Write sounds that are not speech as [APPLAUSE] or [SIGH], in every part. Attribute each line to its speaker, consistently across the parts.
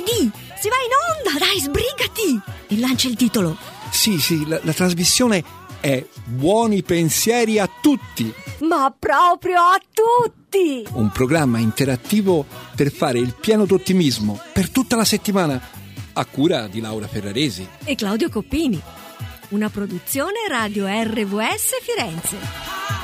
Speaker 1: lunedì! Si va in onda, dai, sbrigati! E lancia il titolo.
Speaker 2: Sì, sì, la, la trasmissione è Buoni pensieri a tutti.
Speaker 1: Ma proprio a tutti!
Speaker 2: Un programma interattivo per fare il pieno d'ottimismo per tutta la settimana, a cura di Laura Ferraresi.
Speaker 1: E Claudio Coppini. Una produzione Radio RVS Firenze.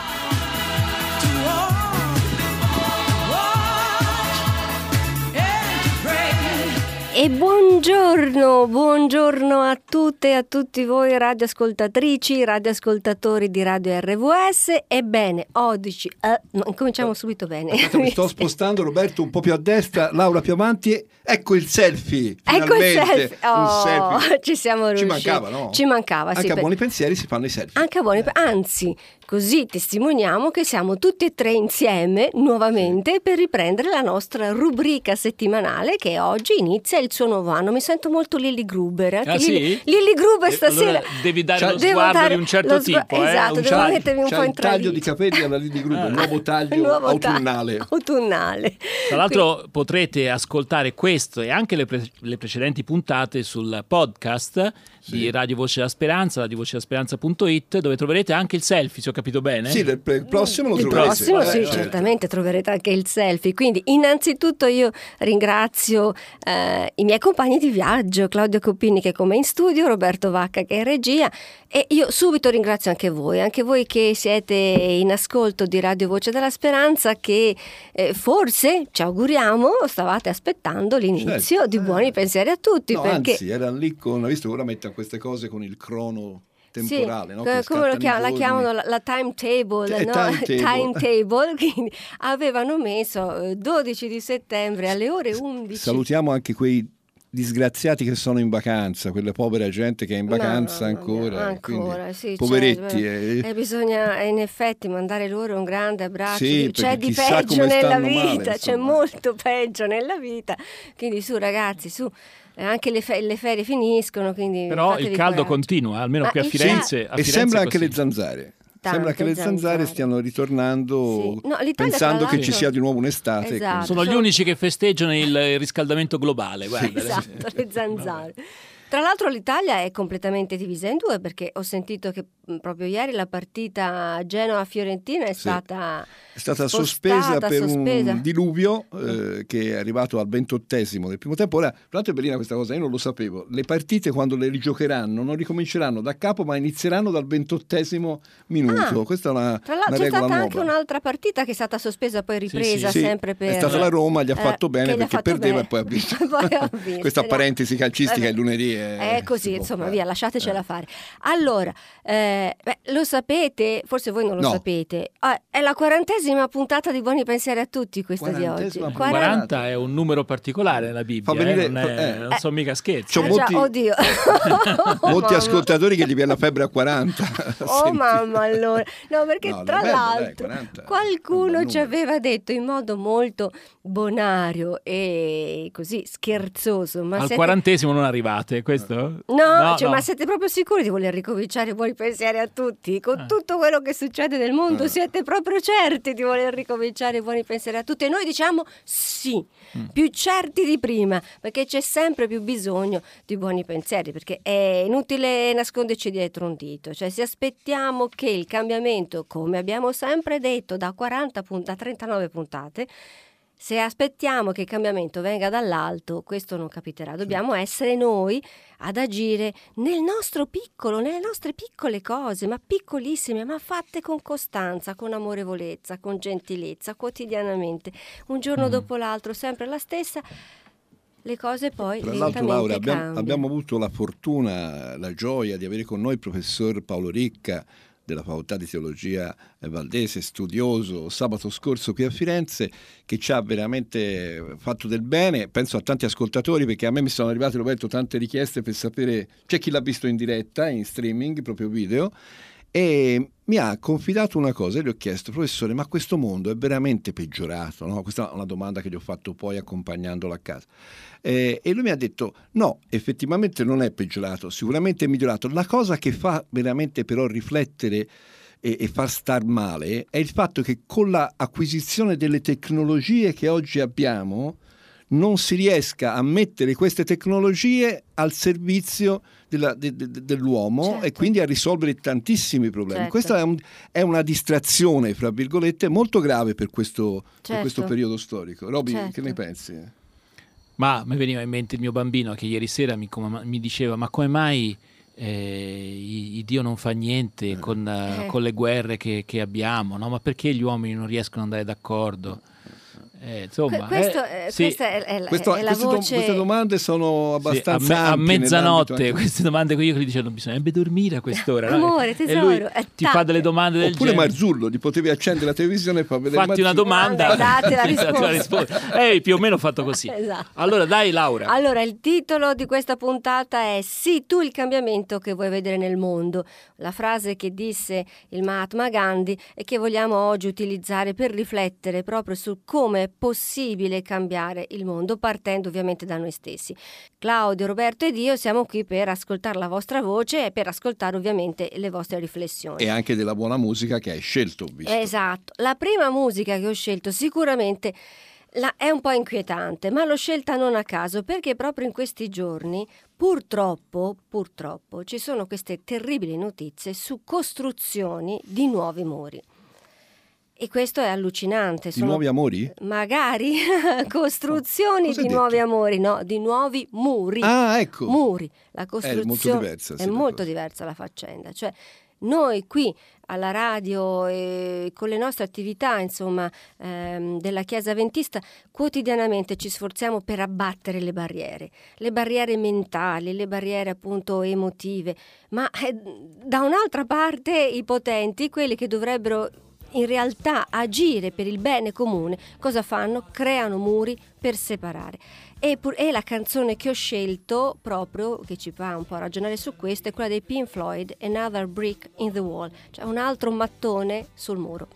Speaker 1: E buongiorno, buongiorno a tutte e a tutti voi radioascoltatrici, radioascoltatori di Radio RVS. Ebbene, oggi eh, no, cominciamo subito bene.
Speaker 2: Aspetta, mi sto [LAUGHS] spostando Roberto un po' più a destra, Laura più avanti. Ecco il selfie.
Speaker 1: Ecco il selfie. Oh,
Speaker 2: selfie.
Speaker 1: Ci siamo riusciti.
Speaker 2: Ci mancava, no?
Speaker 1: Ci mancava,
Speaker 2: Anche
Speaker 1: sì.
Speaker 2: a
Speaker 1: per-
Speaker 2: buoni pensieri si fanno i selfie.
Speaker 1: Anche a buoni anzi, così testimoniamo che siamo tutti e tre insieme nuovamente per riprendere la nostra rubrica settimanale che oggi inizia il suo nuovo anno. Mi sento molto Lily Gruber. Anche
Speaker 3: Ah, sì?
Speaker 1: Lily, Lily Gruber
Speaker 3: Eh,
Speaker 1: stasera.
Speaker 3: allora devi dare
Speaker 2: Cioè,
Speaker 3: lo sguardo
Speaker 1: dare
Speaker 3: di un certo
Speaker 1: sgu-
Speaker 3: tipo. eh,
Speaker 1: esatto,
Speaker 3: un
Speaker 1: devo
Speaker 3: certo-
Speaker 1: mettermi un po'
Speaker 2: il
Speaker 1: in
Speaker 2: taglio di capelli alla Lady Gruber, [LAUGHS] il nuovo taglio
Speaker 1: Il nuovo taglio
Speaker 2: autunnale.
Speaker 1: autunnale.
Speaker 3: Tra l'altro potrete ascoltare questo e anche le, pre- le precedenti puntate sul podcast di Radio Voce della Speranza, radiovocedelasperanza.it, dove troverete anche il selfie, se ho capito bene.
Speaker 2: Sì, il il prossimo lo
Speaker 1: Il
Speaker 2: troverete.
Speaker 1: prossimo,
Speaker 2: Eh,
Speaker 1: sì,
Speaker 2: certo.
Speaker 1: certamente troverete anche il selfie. Quindi, innanzitutto, io ringrazio eh, i miei compagni di viaggio, Claudio Coppini che è con me in studio, Roberto Vacca che è in regia, e io subito ringrazio anche voi, anche voi che siete in ascolto di Radio Voce della Speranza, che eh, forse ci auguriamo stavate aspettando l'inizio
Speaker 2: Certo.
Speaker 1: di buoni pensieri a tutti.
Speaker 2: No,
Speaker 1: perché
Speaker 2: anzi, era lì con, visto, ora mettono queste cose con il crono temporale, no?
Speaker 1: Sì,
Speaker 2: Che
Speaker 1: co- come chiam- la chiamano la, la timetable,
Speaker 2: Sì,
Speaker 1: no?
Speaker 2: timetable. [LAUGHS]
Speaker 1: Timetable, quindi avevano messo eh, 12 di settembre alle ore 11.
Speaker 2: Salutiamo anche quei disgraziati che sono in vacanza, quella povera gente che è in vacanza
Speaker 1: Mamma mia,
Speaker 2: ancora.
Speaker 1: ancora,
Speaker 2: quindi,
Speaker 1: sì, cioè,
Speaker 2: poveretti.
Speaker 1: eh,
Speaker 2: eh.
Speaker 1: E bisogna eh, in effetti mandare loro un grande abbraccio.
Speaker 2: Sì,
Speaker 1: c'è di peggio nella vita,
Speaker 2: male,
Speaker 1: c'è molto peggio nella vita. Quindi su ragazzi, su, eh, anche le, fe- le ferie finiscono, quindi
Speaker 3: Però il caldo
Speaker 1: coraggio.
Speaker 3: continua, almeno
Speaker 1: Ma
Speaker 3: qui a Firenze. a
Speaker 2: e
Speaker 3: Firenze
Speaker 2: sembra anche le zanzare.
Speaker 1: Tante
Speaker 2: sembra che le zanzare,
Speaker 1: zanzare.
Speaker 2: stiano ritornando
Speaker 1: Sì. No,
Speaker 2: pensando che ci sia di nuovo un'estate.
Speaker 1: Esatto.
Speaker 3: Sono gli unici che festeggiano il riscaldamento globale. Guarda,
Speaker 1: Esatto, le zanzare. Tra l'altro l'Italia è completamente divisa in due perché ho sentito che proprio ieri la partita Genoa-Fiorentina è
Speaker 2: Sì.
Speaker 1: stata,
Speaker 2: È stata
Speaker 1: spostata,
Speaker 2: sospesa per
Speaker 1: sospesa.
Speaker 2: un diluvio eh, che è arrivato al ventottesimo del primo tempo. Ora, tra l'altro è bellina questa cosa, io non lo sapevo. Le partite quando le rigiocheranno non ricominceranno da capo, ma inizieranno dal ventottesimo minuto.
Speaker 1: Ah.
Speaker 2: Questa è una,
Speaker 1: Tra l'altro c'è stata
Speaker 2: nuova.
Speaker 1: anche un'altra partita che è stata sospesa poi ripresa
Speaker 2: Sì,
Speaker 1: sempre per
Speaker 2: È stata la Roma, gli ha
Speaker 1: eh,
Speaker 2: fatto bene
Speaker 1: che gli ha
Speaker 2: perché
Speaker 1: fatto
Speaker 2: perdeva
Speaker 1: bene.
Speaker 2: e poi ha [LAUGHS] vinto.
Speaker 1: Poi ha vinto,
Speaker 2: Questa parentesi calcistica
Speaker 1: Vabbè.
Speaker 2: il lunedì è...
Speaker 1: È così, insomma,
Speaker 2: fare.
Speaker 1: via, lasciatecela
Speaker 2: Eh.
Speaker 1: fare. Allora, eh, beh, lo sapete, forse voi non lo
Speaker 2: No.
Speaker 1: sapete, ah, è la quarantesima puntata di Buoni Pensieri a tutti questa di oggi.
Speaker 2: Quarantesima
Speaker 1: Quaranta-
Speaker 3: 40 è un numero particolare nella Bibbia,
Speaker 2: Fa venire-
Speaker 3: eh, non, è-
Speaker 2: eh.
Speaker 3: non sono mica scherzi.
Speaker 2: C'ho
Speaker 3: eh.
Speaker 1: già, [LAUGHS]
Speaker 2: molti-
Speaker 1: oddio.
Speaker 2: Molti
Speaker 1: Mamma.
Speaker 2: ascoltatori che gli viene la febbre a 40. [LAUGHS] [LAUGHS]
Speaker 1: Oh
Speaker 2: Senti.
Speaker 1: mamma allora, no perché
Speaker 2: No,
Speaker 1: tra
Speaker 2: vabbè, dai,
Speaker 1: l'altro
Speaker 2: 40 è un
Speaker 1: qualcuno ci aveva detto in modo molto bonario e così scherzoso, ma
Speaker 3: Al
Speaker 1: siete...
Speaker 3: quarantesimo non arrivate, questo?
Speaker 1: No, cioè, ma siete proprio sicuri di voler ricominciare buoni pensieri a tutti? Con
Speaker 3: Ah.
Speaker 1: tutto quello che succede nel mondo,
Speaker 2: Ah.
Speaker 1: siete proprio certi di voler ricominciare buoni pensieri a tutti? E noi diciamo sì,
Speaker 3: Mm.
Speaker 1: più certi di prima, perché c'è sempre più bisogno di buoni pensieri, perché è inutile nasconderci dietro un dito. Cioè, se aspettiamo che il cambiamento, come abbiamo sempre detto, da 40 punt- da 39 puntate, se aspettiamo che il cambiamento venga dall'alto, questo non capiterà. Dobbiamo essere noi ad agire nel nostro piccolo, nelle nostre piccole cose, ma piccolissime, ma fatte con costanza, con amorevolezza, con gentilezza, quotidianamente, un giorno
Speaker 3: Mm.
Speaker 1: dopo l'altro, sempre la stessa. Le cose poi
Speaker 2: Tra l'altro, Laura, abbiamo, abbiamo avuto la fortuna, la gioia di avere con noi il professor Paolo Ricca della Facoltà di Teologia eh, Valdese, studioso, sabato scorso qui a Firenze, che ci ha veramente fatto del bene. Penso a tanti ascoltatori, perché a me mi sono arrivate, Roberto, tante richieste per sapere, c'è chi l'ha visto in diretta, in streaming, proprio video, e mi ha confidato una cosa e gli ho chiesto, professore, ma questo mondo è veramente peggiorato? No? Questa è una domanda che gli ho fatto poi accompagnandolo a casa. Eh, e lui mi ha detto, no, effettivamente non è peggiorato, sicuramente è migliorato. La cosa che fa veramente però riflettere e, e far star male è il fatto che con l'acquisizione delle tecnologie che oggi abbiamo, non si riesca a mettere queste tecnologie al servizio della, de, de, dell'uomo certo. e quindi a risolvere tantissimi problemi. Certo. Questa è, un, è, una distrazione, fra virgolette, molto grave per questo, certo. per questo periodo storico. Roby, che ne certo. pensi?
Speaker 3: Ma mi veniva in mente il mio bambino che ieri sera mi, mi diceva: Ma come mai eh, Dio non fa niente eh. con, eh. con le guerre che, che abbiamo? No? Ma perché gli uomini non riescono ad andare d'accordo?
Speaker 1: Eh, insomma, questo, eh, sì. questa è, è, Questo, è la
Speaker 2: queste,
Speaker 1: voce...
Speaker 2: queste domande sono abbastanza sì,
Speaker 3: a, me, a mezzanotte queste domande che io gli dicevo bisognerebbe dormire a quest'ora [LAUGHS]
Speaker 1: amore tesoro
Speaker 3: ti fa delle domande del
Speaker 2: oppure
Speaker 3: genere.
Speaker 2: Marzullo gli potevi accendere la televisione e far vedere
Speaker 3: fatti una domanda date la [LAUGHS] risposta, risposta. Eh, più o meno fatto così esatto. allora dai Laura
Speaker 1: allora il titolo di questa puntata è sì tu il cambiamento che vuoi vedere nel mondo la frase che disse il Mahatma Gandhi e che vogliamo oggi utilizzare per riflettere proprio su come è possibile cambiare il mondo partendo ovviamente da noi stessi. Claudio, Roberto ed io siamo qui per ascoltare la vostra voce e per ascoltare ovviamente le vostre riflessioni.
Speaker 2: E anche della buona musica che hai scelto. Visto.
Speaker 1: Esatto, la prima musica che ho scelto sicuramente la, è un po' inquietante, ma l'ho scelta non a caso perché proprio in questi giorni purtroppo, purtroppo ci sono queste terribili notizie su costruzioni di nuovi muri. E questo è allucinante.
Speaker 2: Di nuovi amori?
Speaker 1: Magari [LAUGHS] [LAUGHS] costruzioni di detto? nuovi amori, no, di nuovi muri.
Speaker 2: Ah, ecco.
Speaker 1: Muri. La costruzione
Speaker 2: è molto diversa.
Speaker 1: È molto diversa la faccenda. Cioè, noi qui alla radio e con le nostre attività, insomma, ehm, della Chiesa Ventista, quotidianamente ci sforziamo per abbattere le barriere, le barriere mentali, le barriere appunto emotive, ma eh, da un'altra parte i potenti, quelli che dovrebbero in realtà agire per il bene comune, cosa fanno? Creano muri per separare. E, pur, e, la canzone che ho scelto, proprio, che ci fa un po' ragionare su questo, è quella dei Pink Floyd, Another Brick in the Wall, cioè un altro mattone sul muro.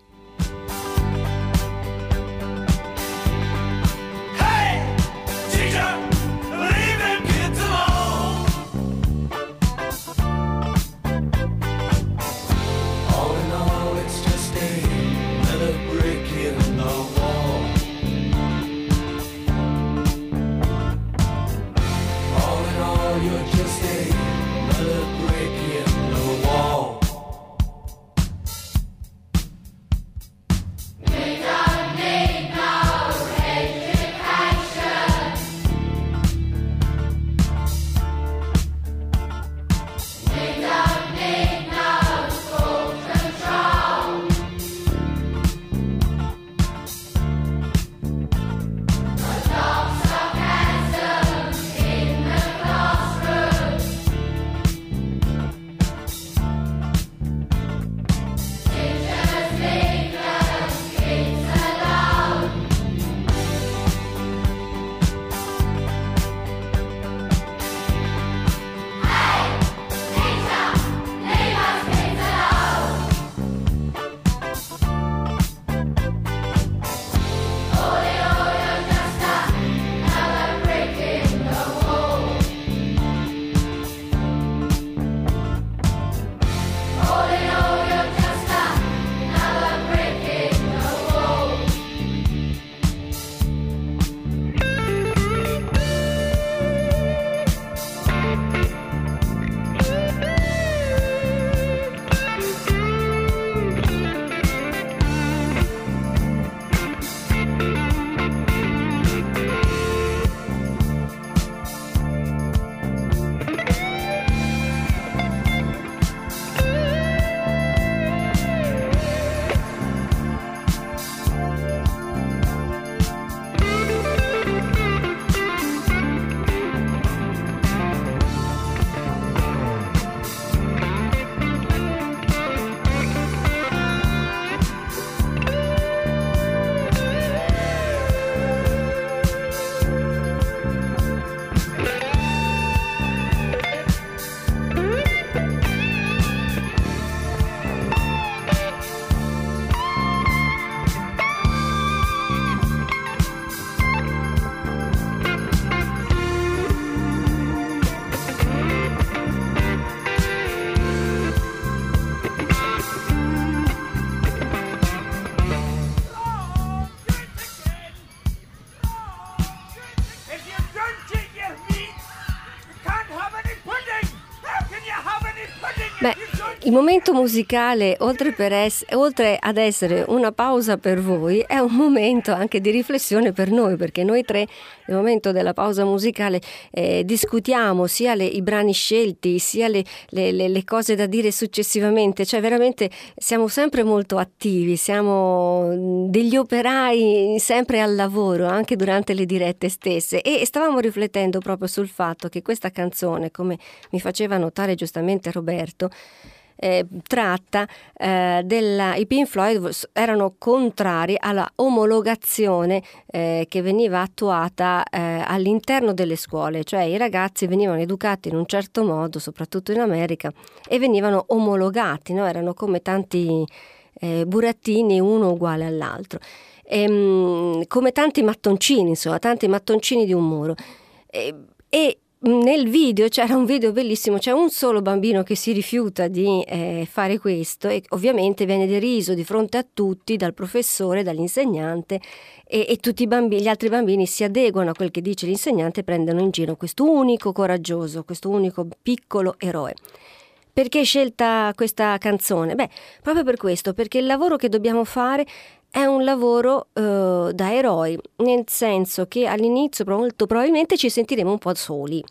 Speaker 1: Il momento musicale, oltre, es- oltre, ad essere una pausa per voi, è un momento anche di riflessione per noi, perché noi tre, nel momento della pausa musicale, eh, discutiamo sia le, i brani scelti, sia le, le, le, cose da dire successivamente, cioè veramente siamo sempre molto attivi, siamo degli operai sempre al lavoro, anche durante le dirette stesse. E stavamo riflettendo proprio sul fatto che questa canzone, come mi faceva notare giustamente Roberto, eh, tratta eh, della, i Pink Floyd erano contrari alla omologazione eh, che veniva attuata eh, all'interno delle scuole, cioè i ragazzi venivano educati in un certo modo, soprattutto in America, e venivano omologati, no? erano come tanti eh, burattini uno uguale all'altro. E, ehm, come tanti mattoncini, insomma, tanti mattoncini di un muro. E, e nel video c'era un video bellissimo, c'è un solo bambino che si rifiuta di eh, fare questo e ovviamente viene deriso di fronte a tutti dal professore, dall'insegnante e, e tutti bambini, gli altri bambini si adeguano a quel che dice l'insegnante e prendono in giro questo unico coraggioso, questo unico piccolo eroe. Perché scelta questa canzone? Beh, proprio per questo, perché il lavoro che dobbiamo fare è un lavoro uh, da eroi, nel senso che all'inizio molto probabilmente ci sentiremo un po' soli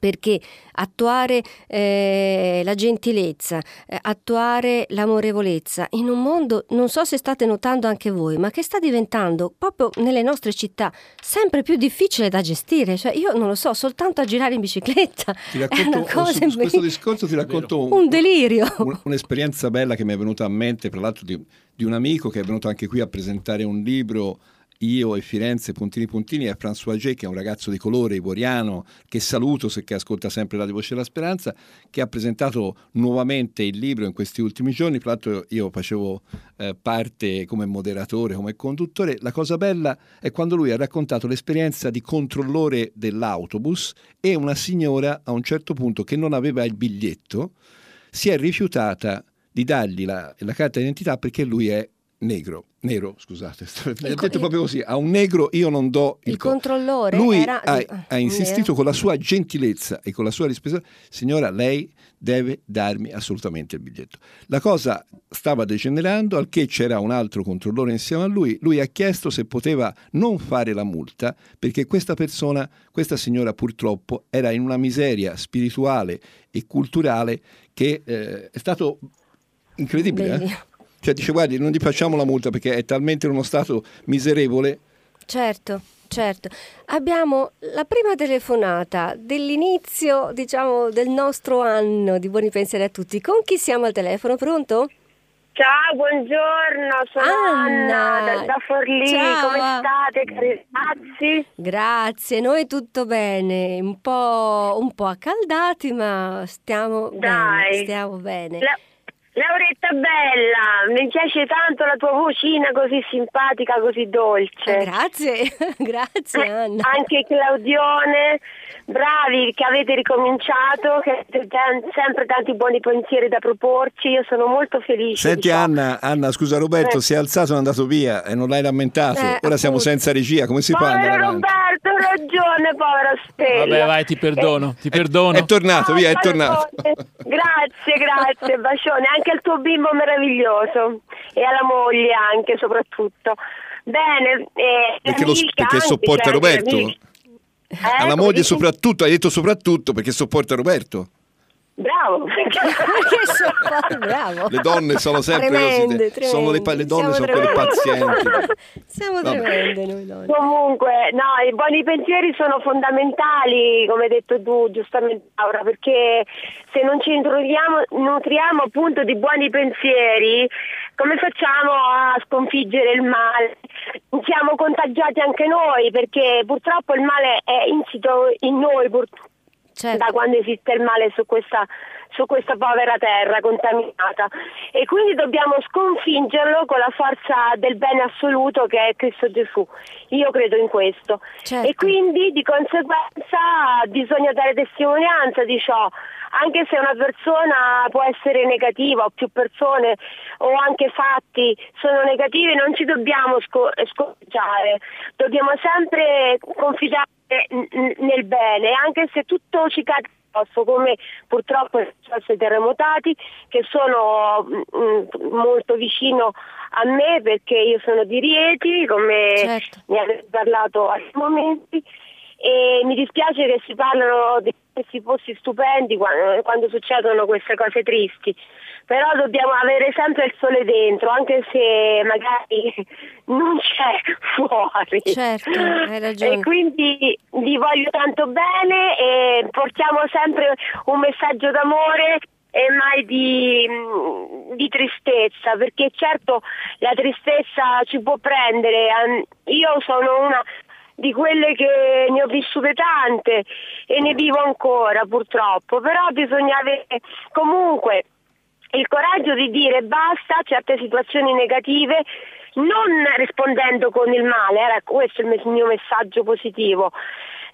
Speaker 1: perché attuare eh, la gentilezza, eh, attuare l'amorevolezza in un mondo, non so se state notando anche voi, ma che sta diventando proprio nelle nostre città sempre più difficile da gestire. Cioè, io non lo so, soltanto a girare in bicicletta.
Speaker 2: Ti [LAUGHS] racconto, su, su, questo discorso ti racconto
Speaker 1: un, un delirio. [LAUGHS]
Speaker 2: Un, un'esperienza bella che mi è venuta a mente, tra l'altro di, di un amico che è venuto anche qui a presentare un libro io e Firenze, puntini puntini, e François G, che è un ragazzo di colore ivoriano, che saluto se che ascolta sempre la Voce della Speranza, che ha presentato nuovamente il libro in questi ultimi giorni. Tra l'altro io facevo eh, parte come moderatore, come conduttore. La cosa bella è quando lui ha raccontato l'esperienza di controllore dell'autobus e una signora a un certo punto che non aveva il biglietto si è rifiutata di dargli la, la carta d'identità perché lui è negro, nero, scusate, [LAUGHS] ha detto proprio così, a un negro io non do il,
Speaker 1: il co- controllore.
Speaker 2: Lui
Speaker 1: era
Speaker 2: ha, ha insistito con la sua gentilezza e con la sua rispetto, signora, lei deve darmi assolutamente il biglietto. La cosa stava degenerando, al che c'era un altro controllore insieme a lui, lui ha chiesto se poteva non fare la multa perché questa persona, questa signora purtroppo era in una miseria spirituale e culturale che eh, è stato incredibile. Eh? Cioè dice guardi non gli facciamo la multa perché è talmente in uno stato miserevole.
Speaker 1: Certo. Certo, abbiamo la prima telefonata dell'inizio, diciamo, del nostro anno di buoni pensieri a tutti. Con chi siamo al telefono? Pronto?
Speaker 4: Ciao, buongiorno, sono Anna, Anna da Forlì, Ciao. come state cari ragazzi?
Speaker 1: Grazie, noi tutto bene, un po', un po accaldati ma stiamo Dai. bene, stiamo bene.
Speaker 4: La... Lauretta bella, mi piace tanto la tua vocina così simpatica, così dolce.
Speaker 1: Eh, grazie, [LAUGHS] grazie eh, Anna.
Speaker 4: Anche Claudione, bravi che avete ricominciato, che avete sempre tanti buoni pensieri da proporci, io sono molto felice.
Speaker 2: Senti diciamo. Anna, Anna, scusa Roberto, eh. si è alzato e è andato via e non l'hai lamentato, eh, ora appunto. siamo senza regia, come si
Speaker 4: Povero
Speaker 2: fa?
Speaker 4: Povero Roberto, hai ragione, povero Stella.
Speaker 3: Vabbè vai, ti perdono, ti perdono.
Speaker 2: È, è tornato, oh, via, è tornato.
Speaker 4: Grazie, grazie, bacione anche [LAUGHS] al tuo bimbo meraviglioso e alla moglie anche soprattutto. Bene,
Speaker 2: eh, perché, lo, perché sopporta cioè, Roberto? Eh, alla moglie soprattutto, hai detto soprattutto perché sopporta Roberto.
Speaker 4: Bravo. [LAUGHS] [LAUGHS]
Speaker 1: bravo.
Speaker 2: Le donne sono sempre tremende, così. Sono le, le donne Siamo sono quelle pazienti. [LAUGHS]
Speaker 1: Siamo Vabbè. tremende noi donne.
Speaker 4: Comunque, no, i buoni pensieri sono fondamentali, come hai detto tu giustamente Laura, perché se non ci nutriamo, nutriamo appunto di buoni pensieri, come facciamo a sconfiggere il male? Siamo contagiati anche noi, perché purtroppo il male è insito in noi, purtroppo certo. da quando esiste il male su questa, su questa povera terra contaminata e quindi dobbiamo sconfiggerlo con la forza del bene assoluto che è Cristo Gesù. Io credo in questo certo. e quindi di conseguenza bisogna dare testimonianza di ciò anche se una persona può essere negativa o più persone o anche fatti sono negativi, non ci dobbiamo scoraggiare, dobbiamo sempre confidare nel bene, anche se tutto ci cade addosso, come purtroppo è successo ai terremotati che sono mh, mm, molto vicino a me perché io sono di Rieti, come certo. mi avete parlato a momenti e mi dispiace che si parlano di questi posti stupendi quando, quando succedono queste cose tristi però dobbiamo avere sempre il sole dentro, anche se magari [LAUGHS] non c'è fuori.
Speaker 1: Certo, hai ragione.
Speaker 4: E quindi vi voglio tanto bene e portiamo sempre un messaggio d'amore e mai di, di, tristezza, perché certo la tristezza ci può prendere. Io sono una di quelle che ne ho vissute tante e ne vivo ancora purtroppo, però bisogna avere comunque il coraggio di dire basta a certe situazioni negative non rispondendo con il male, era questo il mio messaggio positivo,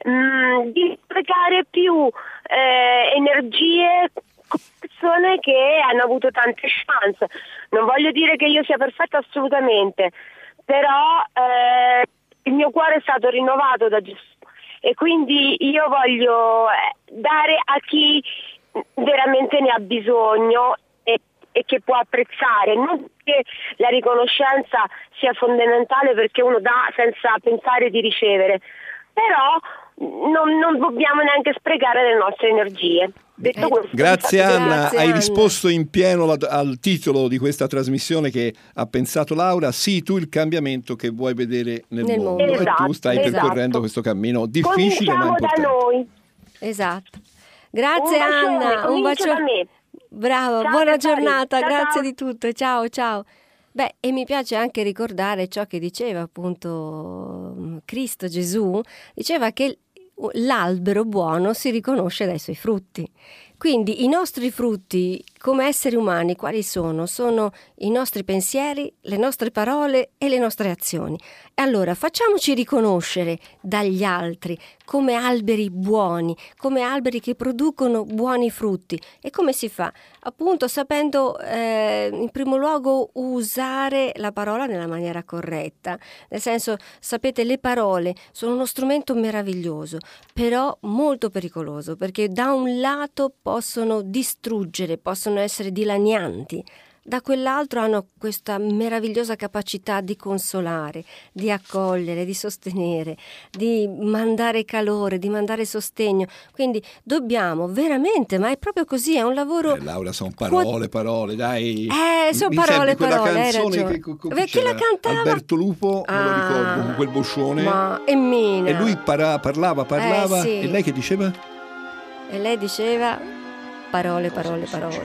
Speaker 4: mm, di sprecare più eh, energie con persone che hanno avuto tante chance. Non voglio dire che io sia perfetta assolutamente, però eh, il mio cuore è stato rinnovato da Gesù e quindi io voglio eh, dare a chi veramente ne ha bisogno e che può apprezzare, non che la riconoscenza sia fondamentale perché uno dà senza pensare di ricevere, però non, non dobbiamo neanche sprecare le nostre energie.
Speaker 2: Eh, questo, grazie Anna, grazie, hai Anna. risposto in pieno la, al titolo di questa trasmissione che ha pensato Laura, sì tu il cambiamento che vuoi vedere nel, nel mondo, mondo. Esatto, e tu stai esatto. percorrendo questo cammino difficile
Speaker 4: Cominciamo
Speaker 2: ma importante.
Speaker 4: da noi.
Speaker 1: Esatto. Grazie un Anna, un bacio. Bravo, ciao, buona giornata, ciao, grazie ciao. di tutto, ciao ciao. Beh, e mi piace anche ricordare ciò che diceva appunto mm, Cristo Gesù, diceva che l'albero buono si riconosce dai suoi frutti. Quindi i nostri frutti come esseri umani quali sono? Sono i nostri pensieri, le nostre parole e le nostre azioni. E allora facciamoci riconoscere dagli altri come alberi buoni, come alberi che producono buoni frutti. E come si fa? Appunto sapendo eh, in primo luogo usare la parola nella maniera corretta. Nel senso, sapete, le parole sono uno strumento meraviglioso, però molto pericoloso, perché da un lato possono distruggere, possono essere dilanianti, da quell'altro hanno questa meravigliosa capacità di consolare, di accogliere, di sostenere, di mandare calore, di mandare sostegno. Quindi dobbiamo veramente, ma è proprio così, è un lavoro...
Speaker 2: Eh, Laura, sono parole, parole, dai.
Speaker 1: Eh, sono parole, parole, hai ragione.
Speaker 2: Che, Chi la cantava? Alberto Lupo, ah, me lo ah, ricordo, con quel boscione.
Speaker 1: Ma, e Mina.
Speaker 2: E lui para, parlava, parlava,
Speaker 1: eh, sì.
Speaker 2: e lei che diceva?
Speaker 1: E lei diceva parole, parole, parole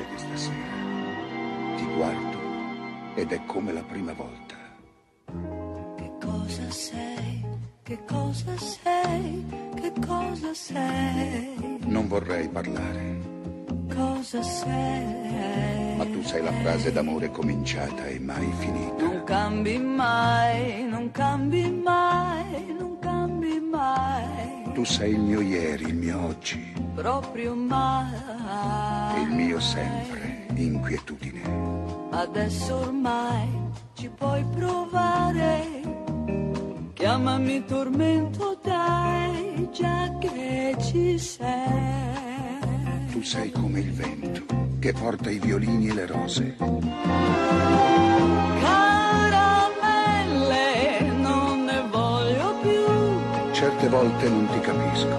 Speaker 5: guardo ed è come la prima volta.
Speaker 6: Che cosa sei? Che cosa sei? Che cosa sei?
Speaker 5: Non vorrei parlare.
Speaker 6: Cosa sei?
Speaker 5: Ma tu sei la frase d'amore cominciata e mai finita.
Speaker 6: Non cambi mai, non cambi mai, non cambi mai.
Speaker 5: Tu sei il mio ieri, il mio oggi.
Speaker 6: Proprio mai.
Speaker 5: E il mio sempre, inquietudine
Speaker 6: adesso ormai ci puoi provare. Chiamami tormento, dai, già che ci sei.
Speaker 5: Tu sei come il vento che porta i violini e le rose. Certe volte non ti capisco.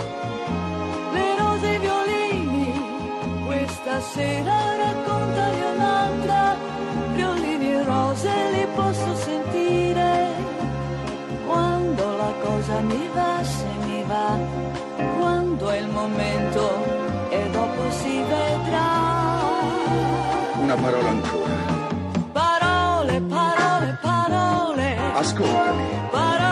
Speaker 6: Le rose e i violini, questa sera raccontali un'altra rose li posso sentire quando la cosa mi va, se mi va, quando è il momento e dopo si vedrà.
Speaker 5: Una parola ancora.
Speaker 6: Parole, parole, parole.
Speaker 5: Ascoltami.
Speaker 6: Parole,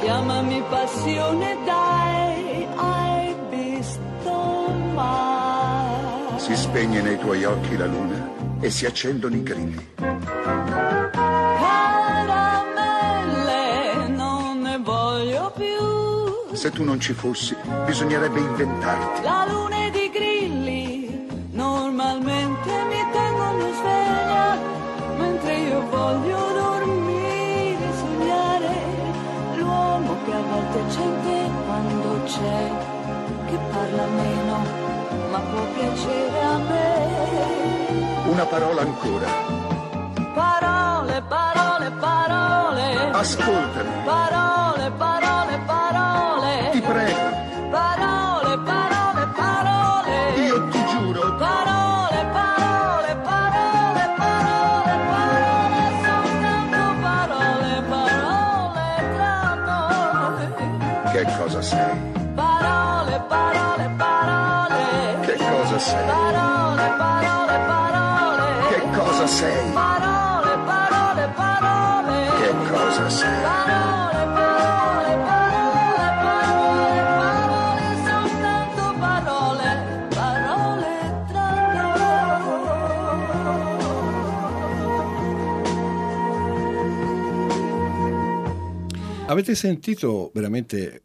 Speaker 6: Chiamami passione, dai, hai visto mai.
Speaker 5: Si spegne nei tuoi occhi la luna e si accendono i grilli.
Speaker 6: Caramelle, non ne voglio più.
Speaker 5: Se tu non ci fossi, bisognerebbe inventarti.
Speaker 6: La luna c'è, che parla meno, ma può piacere a me.
Speaker 5: Una parola ancora.
Speaker 6: Parole, parole, parole,
Speaker 5: Ascoltami,
Speaker 6: parole, parole, parole,
Speaker 5: sei?
Speaker 6: parole, parole, parole,
Speaker 5: Che cosa sei?
Speaker 6: parole, parole, parole,
Speaker 5: Che cosa sei?
Speaker 6: parole, parole, parole, parole, parole, soltanto parole, parole tra
Speaker 2: Avete sentito veramente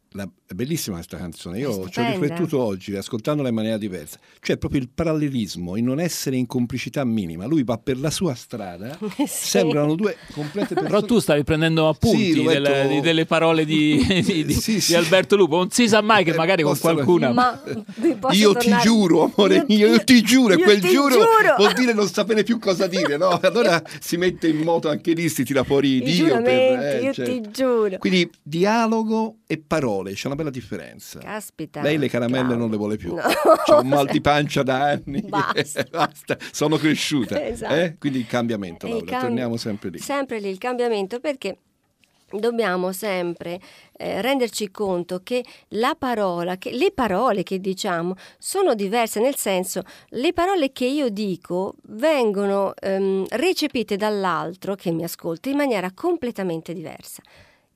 Speaker 2: bellissima questa canzone. Io ci ho riflettuto oggi ascoltandola in maniera diversa. C'è proprio il parallelismo, il non essere in complicità minima. Lui va per la sua strada, [LAUGHS]
Speaker 1: Sì.
Speaker 2: sembrano due complete [LAUGHS] persone.
Speaker 3: Però tu stavi prendendo appunti
Speaker 2: Sì, detto-
Speaker 3: di- delle parole di, [LAUGHS] di- di-
Speaker 2: Sì,
Speaker 3: di. Alberto Lupo. Non si sa mai che
Speaker 2: Eh,
Speaker 3: magari con
Speaker 2: posso-
Speaker 3: qualcuna.
Speaker 1: Ma
Speaker 2: Io ti
Speaker 1: tornare-
Speaker 2: giuro, amore mio, io ti giuro, e
Speaker 1: io
Speaker 2: quel
Speaker 1: ti
Speaker 2: giuro,
Speaker 1: giuro.
Speaker 2: vuol dire non sapere più cosa dire, no? Allora si mette in moto anche lì, si tira fuori
Speaker 1: I
Speaker 2: Dio. per- eh,
Speaker 1: io
Speaker 2: certo.
Speaker 1: ti giuro.
Speaker 2: Quindi dialogo e parole, c'è una bella differenza.
Speaker 1: Caspita.
Speaker 2: Lei le caramelle
Speaker 1: Claudio.
Speaker 2: non le vuole più.
Speaker 1: No.
Speaker 2: C'ho un [LAUGHS] mal di pancia da anni. [LAUGHS]
Speaker 1: Basta. [LAUGHS]
Speaker 2: Basta, Sono cresciuta.
Speaker 1: Esatto.
Speaker 2: eh? Quindi il cambiamento,
Speaker 1: E il
Speaker 2: Laura,
Speaker 1: cam-
Speaker 2: torniamo sempre lì.
Speaker 1: Sempre lì il cambiamento perché dobbiamo sempre eh, renderci conto che la parola, che le parole che diciamo sono diverse, nel senso le parole che io dico vengono ehm, recepite dall'altro che mi ascolta in maniera completamente diversa.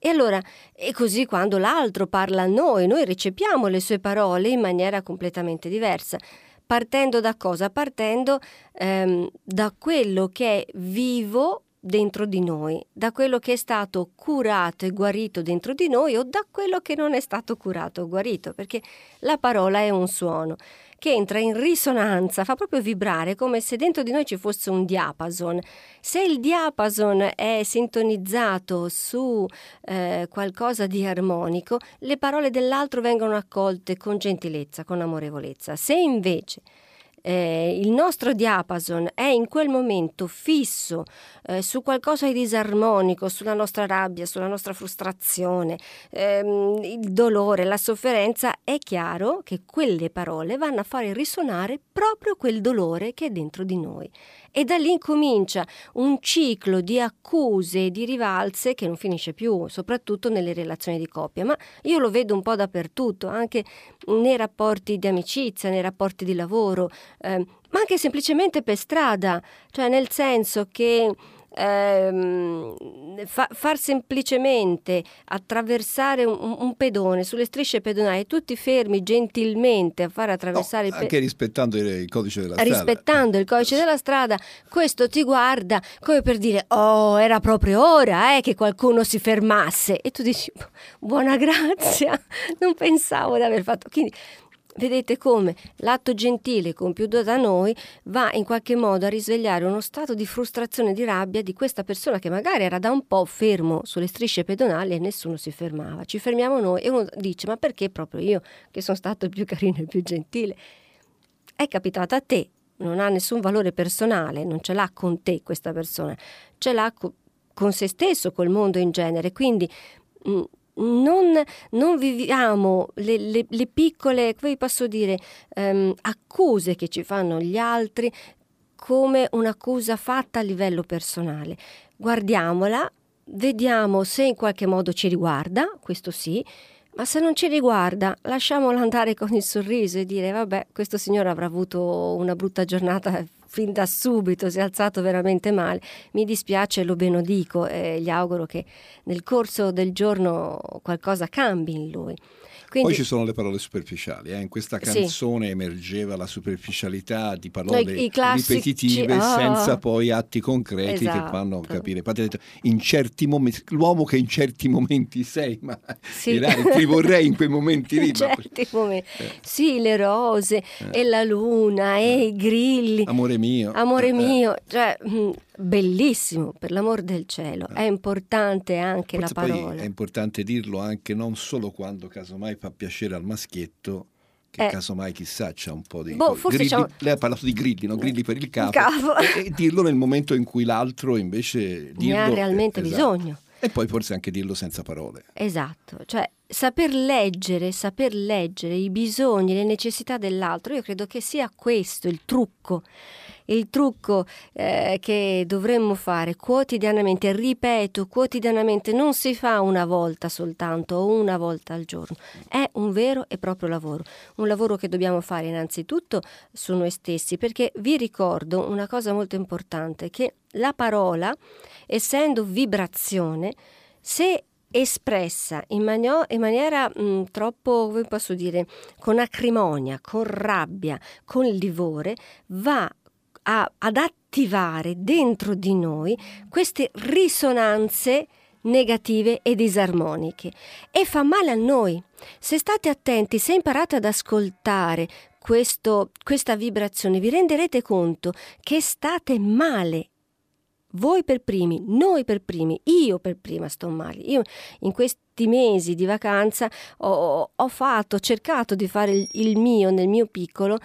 Speaker 1: E allora, è così quando l'altro parla a noi, noi recepiamo le sue parole in maniera completamente diversa. Partendo da cosa? Partendo ehm, da quello che è vivo dentro di noi, da quello che è stato curato e guarito dentro di noi o da quello che non è stato curato o guarito, perché la parola è un suono che entra in risonanza, fa proprio vibrare come se dentro di noi ci fosse un diapason. Se il diapason è sintonizzato su eh, qualcosa di armonico, le parole dell'altro vengono accolte con gentilezza, con amorevolezza. Se invece eh, il nostro diapason è in quel momento fisso eh, su qualcosa di disarmonico, sulla nostra rabbia, sulla nostra frustrazione, ehm, il dolore, la sofferenza, è chiaro che quelle parole vanno a fare risonare proprio quel dolore che è dentro di noi. E da lì comincia un ciclo di accuse e di rivalse che non finisce più, soprattutto nelle relazioni di coppia. Ma io lo vedo un po' dappertutto, anche nei rapporti di amicizia, nei rapporti di lavoro, ehm, ma anche semplicemente per strada, cioè nel senso che ehm, fa- far semplicemente attraversare un, un pedone sulle strisce pedonali, tutti fermi gentilmente a far attraversare il
Speaker 2: No,
Speaker 1: pedone
Speaker 2: anche rispettando il, il codice della strada.
Speaker 1: rispettando il codice della strada, questo ti guarda come per dire: Oh, era proprio ora eh, che qualcuno si fermasse. E tu dici: Buona grazia, non pensavo di aver fatto. Quindi. Vedete come l'atto gentile compiuto da noi va in qualche modo a risvegliare uno stato di frustrazione e di rabbia di questa persona che magari era da un po' fermo sulle strisce pedonali e nessuno si fermava. Ci fermiamo noi e uno dice: Ma perché proprio io, che sono stato il più carino e il più gentile? È capitato a te, non ha nessun valore personale, non ce l'ha con te questa persona, ce l'ha co- con se stesso, col mondo in genere. Quindi mh, non, non viviamo le, le- le piccole, come posso dire, ehm, accuse che ci fanno gli altri come un'accusa fatta a livello personale. Guardiamola, vediamo se in qualche modo ci riguarda, questo sì, ma se non ci riguarda, lasciamola andare con il sorriso e dire vabbè, questo signore avrà avuto una brutta giornata fin da subito, si è alzato veramente male. Mi dispiace, lo benedico e gli auguro che nel corso del giorno qualcosa cambi in lui.
Speaker 2: Quindi, Poi ci sono le parole superficiali, eh? in questa canzone sì. emergeva la superficialità di parole
Speaker 1: i, i classici,
Speaker 2: ripetitive
Speaker 1: oh.
Speaker 2: senza poi atti concreti
Speaker 1: esatto.
Speaker 2: che fanno capire. In certi momenti, l'uomo che in certi momenti sei, ma
Speaker 1: sì.
Speaker 2: ti vorrei in quei momenti lì.
Speaker 1: in certi momenti. Eh. Sì, le rose eh. e la luna e eh. i grilli.
Speaker 2: Amore mio.
Speaker 1: Amore eh, eh. mio, cioè mm, bellissimo, per l'amor del cielo. È importante anche
Speaker 2: Forse
Speaker 1: la parola.
Speaker 2: è importante dirlo anche non solo quando casomai fa piacere al maschietto, che eh. casomai chissà c'è un po' di
Speaker 1: boh,
Speaker 2: grilli,
Speaker 1: un...
Speaker 2: lei ha parlato di grilli, no? grilli per il capo,
Speaker 1: capo.
Speaker 2: E, e, dirlo nel momento in cui l'altro invece dirlo,
Speaker 1: ne ha realmente
Speaker 2: eh,
Speaker 1: bisogno
Speaker 2: e poi forse anche dirlo senza parole
Speaker 1: esatto, cioè saper leggere saper leggere i bisogni, le necessità dell'altro io credo che sia questo il trucco il trucco eh, che dovremmo fare quotidianamente, ripeto, quotidianamente non si fa una volta soltanto o una volta al giorno, è un vero e proprio lavoro, un lavoro che dobbiamo fare innanzitutto su noi stessi, perché vi ricordo una cosa molto importante, che la parola, essendo vibrazione, se espressa in, manio- in maniera mh, troppo, come posso dire, con acrimonia, con rabbia, con livore, va a, ad attivare dentro di noi queste risonanze negative e disarmoniche e fa male a noi. Se state attenti, se imparate ad ascoltare questo, questa vibrazione, vi renderete conto che state male. Voi per primi, noi per primi, io per prima sto male. Io in questi mesi di vacanza ho, ho fatto, ho cercato di fare il, il mio nel mio piccolo,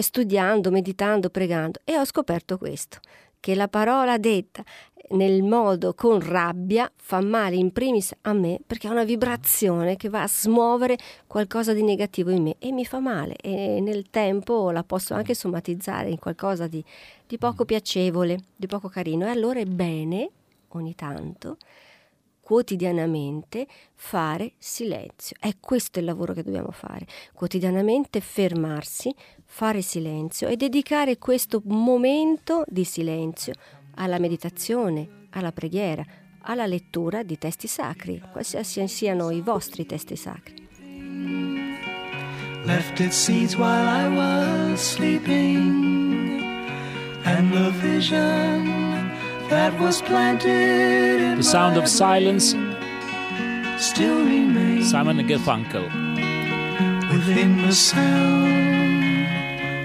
Speaker 1: studiando, meditando, pregando. E ho scoperto questo, che la parola detta nel modo con rabbia fa male in primis a me perché è una vibrazione che va a smuovere qualcosa di negativo in me e mi fa male. E nel tempo la posso anche somatizzare in qualcosa di, di poco piacevole, di poco carino. E allora è bene ogni tanto quotidianamente fare silenzio. È questo il lavoro che dobbiamo fare, quotidianamente fermarsi, fare silenzio e dedicare questo momento di silenzio alla meditazione, alla preghiera, alla lettura di testi sacri, qualsiasi siano i vostri testi sacri. Left its seeds while I was sleeping and the vision that was planted in
Speaker 3: The Sound of Silence
Speaker 1: still remains
Speaker 3: Simon Garfunkel
Speaker 1: within the sound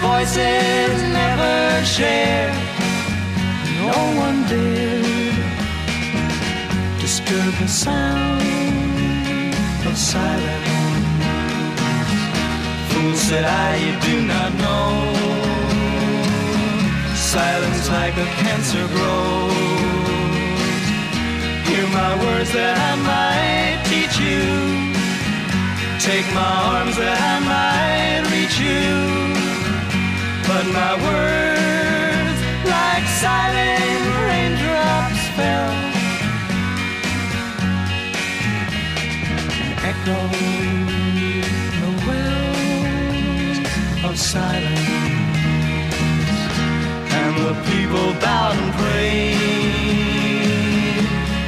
Speaker 1: voices never share. No one dared disturb the sound of silence. Fool said I, you do not know silence like a cancer grows. Hear my words that I might teach you. Take my arms that I might reach you. But my words, like silent raindrops, fell and echoed the wells of silence.
Speaker 7: And the people bowed and prayed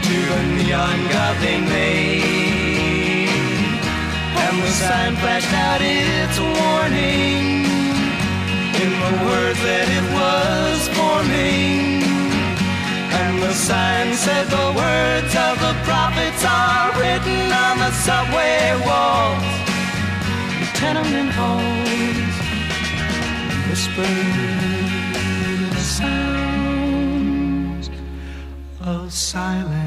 Speaker 7: to the neon god they made. And the sign flashed out its warning in the words that it was forming. And the sign said the words of the prophets are written on the subway walls, tenement halls, whispered the sounds of silence.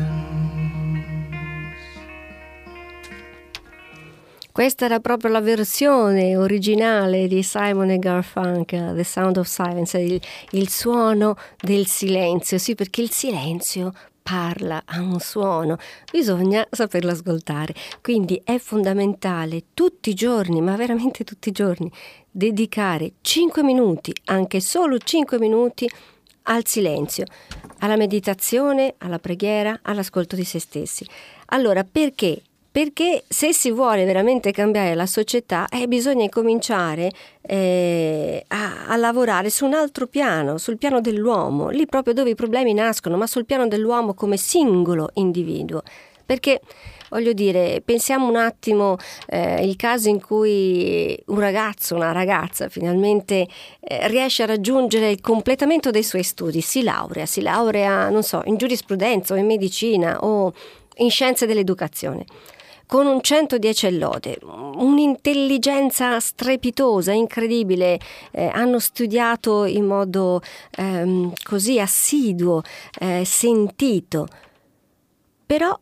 Speaker 1: Questa era proprio la versione originale di Simon e Garfunkel, The Sound of Silence, il, il suono del silenzio. Sì, perché il silenzio parla, ha un suono, bisogna saperlo ascoltare. Quindi è fondamentale tutti i giorni, ma veramente tutti i giorni, dedicare 5 minuti, anche solo 5 minuti, al silenzio, alla meditazione, alla preghiera, all'ascolto di se stessi. Allora, perché perché se si vuole veramente cambiare la società eh, bisogna cominciare eh, a, a, lavorare su un altro piano, sul piano dell'uomo, lì proprio dove i problemi nascono, ma sul piano dell'uomo come singolo individuo. Perché voglio dire, pensiamo un attimo eh, il caso in cui un ragazzo, una ragazza finalmente eh, riesce a raggiungere il completamento dei suoi studi, si laurea, si laurea, non so, in giurisprudenza o in medicina o in scienze dell'educazione con un 110 lode, un'intelligenza strepitosa, incredibile, eh, hanno studiato in modo ehm, così assiduo, eh, sentito, però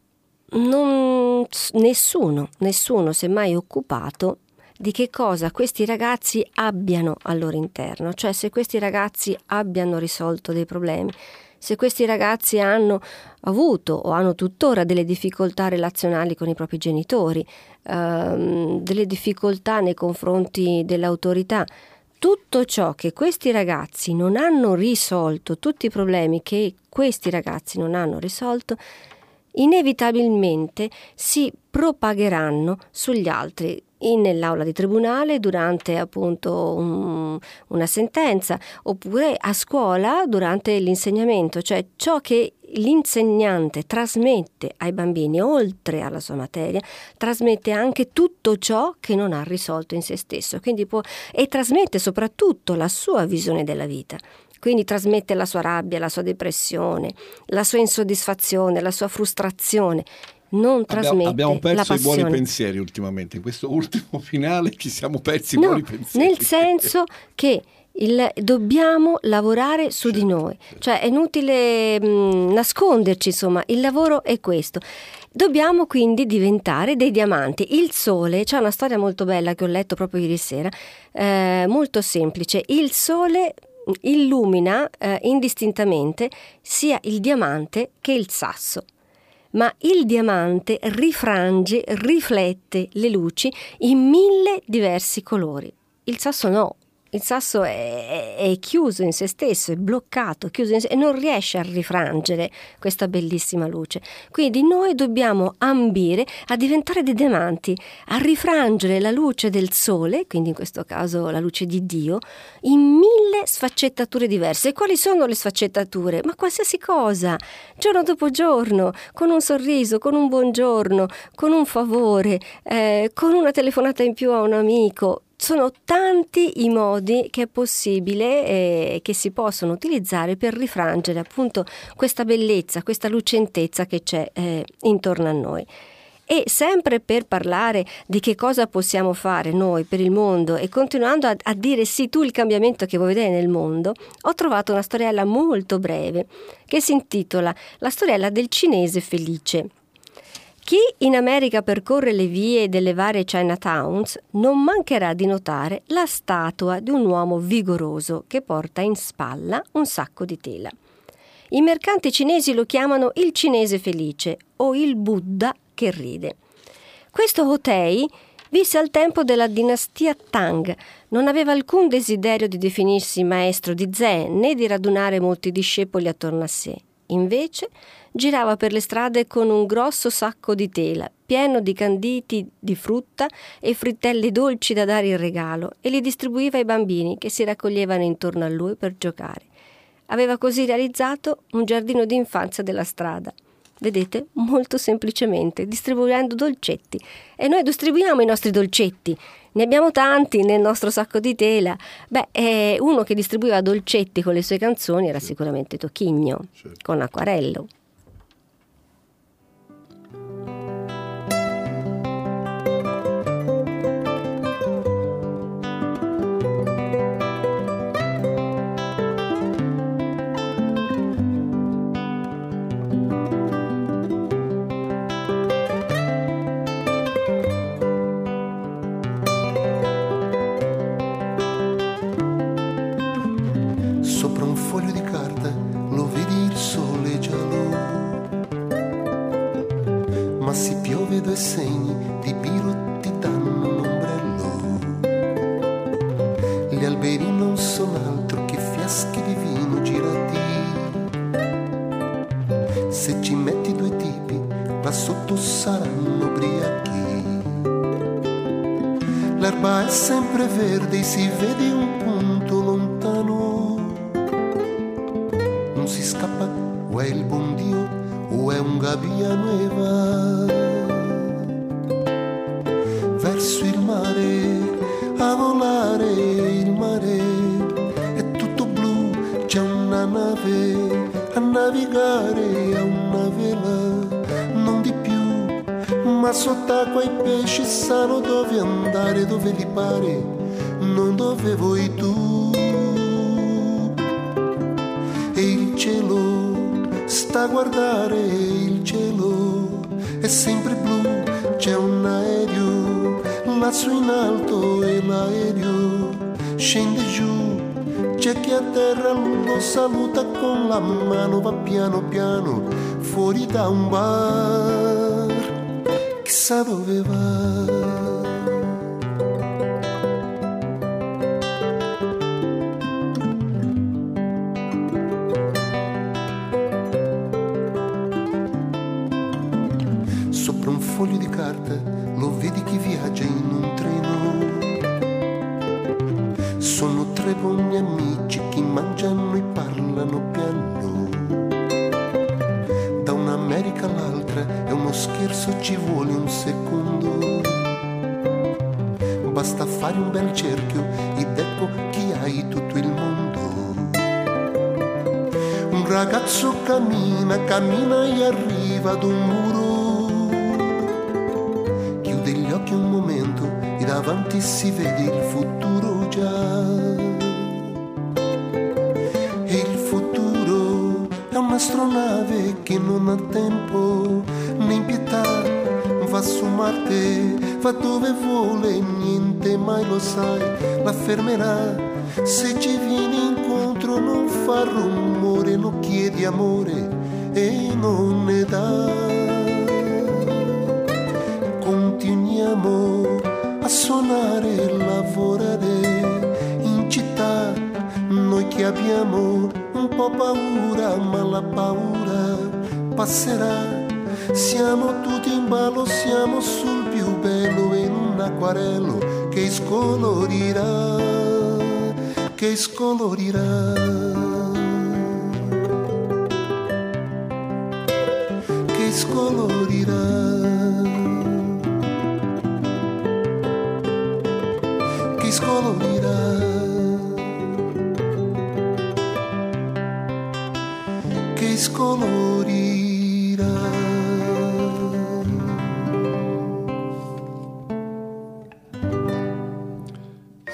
Speaker 1: non, nessuno, nessuno si è mai occupato di che cosa questi ragazzi abbiano al loro interno, cioè se questi ragazzi abbiano risolto dei problemi, se questi ragazzi hanno avuto o hanno tuttora delle difficoltà relazionali con i propri genitori, ehm, delle difficoltà nei confronti dell'autorità, tutto ciò che questi ragazzi non hanno risolto, tutti i problemi che questi ragazzi non hanno risolto, inevitabilmente si propagheranno sugli altri nell'aula di tribunale durante appunto un, una sentenza oppure a scuola durante l'insegnamento, cioè ciò che l'insegnante trasmette ai bambini oltre alla sua materia, trasmette anche tutto ciò che non ha risolto in se stesso. Può, e trasmette soprattutto la sua visione della vita. Quindi trasmette la sua rabbia, la sua depressione, la sua insoddisfazione, la sua frustrazione. Non trasmette
Speaker 2: abbiamo, perso
Speaker 1: i
Speaker 2: buoni pensieri ultimamente in questo ultimo [LAUGHS] finale ci siamo persi i
Speaker 1: no,
Speaker 2: buoni pensieri.
Speaker 1: nel senso che il, dobbiamo lavorare su certo, di noi cioè è inutile mh, nasconderci insomma il lavoro è questo Dobbiamo quindi diventare dei diamanti. Il sole, c'è una storia molto bella che ho letto proprio ieri sera, eh, molto semplice. Il sole illumina eh, indistintamente sia il diamante che il sasso ma il diamante rifrange, riflette le luci in mille diversi colori. Il sasso no, il sasso è, è, chiuso in se stesso, è bloccato, chiuso in se, e non riesce a rifrangere questa bellissima luce. Quindi noi dobbiamo ambire a diventare dei diamanti, a rifrangere la luce del sole, quindi in questo caso la luce di Dio, in mille sfaccettature diverse. E quali sono le sfaccettature? Ma qualsiasi cosa, giorno dopo giorno, con un sorriso, con un buongiorno, con un favore, eh, con una telefonata in più a un amico sono tanti i modi che è possibile e eh, che si possono utilizzare per rifrangere appunto questa bellezza, questa lucentezza che c'è eh, intorno a noi. E sempre per parlare di che cosa possiamo fare noi per il mondo e continuando a, a, dire sì tu il cambiamento che vuoi vedere nel mondo, ho trovato una storiella molto breve che si intitola La storiella del cinese felice. Chi in America percorre le vie delle varie Chinatowns non mancherà di notare la statua di un uomo vigoroso che porta in spalla un sacco di tela. I mercanti cinesi lo chiamano il cinese felice o il Buddha che ride. Questo Hotei visse al tempo della dinastia Tang, non aveva alcun desiderio di definirsi maestro di Zen né di radunare molti discepoli attorno a sé. Invece girava per le strade con un grosso sacco di tela, pieno di canditi di frutta e frittelli dolci da dare in regalo, e li distribuiva ai bambini che si raccoglievano intorno a lui per giocare. Aveva così realizzato un giardino d'infanzia della strada. Vedete? Molto semplicemente, distribuendo dolcetti. E noi distribuiamo i nostri dolcetti. Ne abbiamo tanti nel nostro sacco di tela. Beh, eh, uno che distribuiva dolcetti con le sue canzoni era sicuramente Tochigno,
Speaker 2: Certo.
Speaker 1: con Acquarello.
Speaker 8: Saluta con la mano, va piano piano fuori da un bar chissà dove va. Cerchio ed ecco che hai tutto il mondo. Un ragazzo cammina, cammina e arriva ad un muro. Chiude gli occhi un momento e davanti si vede il futuro già. E il futuro è un'astronave che non ha tempo né pietà, va su Marte, va dove vuole, niente mai lo sai, la fermerà. Se ci vieni incontro non fa rumore, non chiedi amore e non ne dà. Continuiamo a suonare e lavorare in città, noi che abbiamo un po' paura, ma la paura passerà. Siamo tutti in ballo, siamo sul più bello in un acquarello che scolorirà, che scolorirà. Che scolorirà. Che scolorirà. Che scolorirà.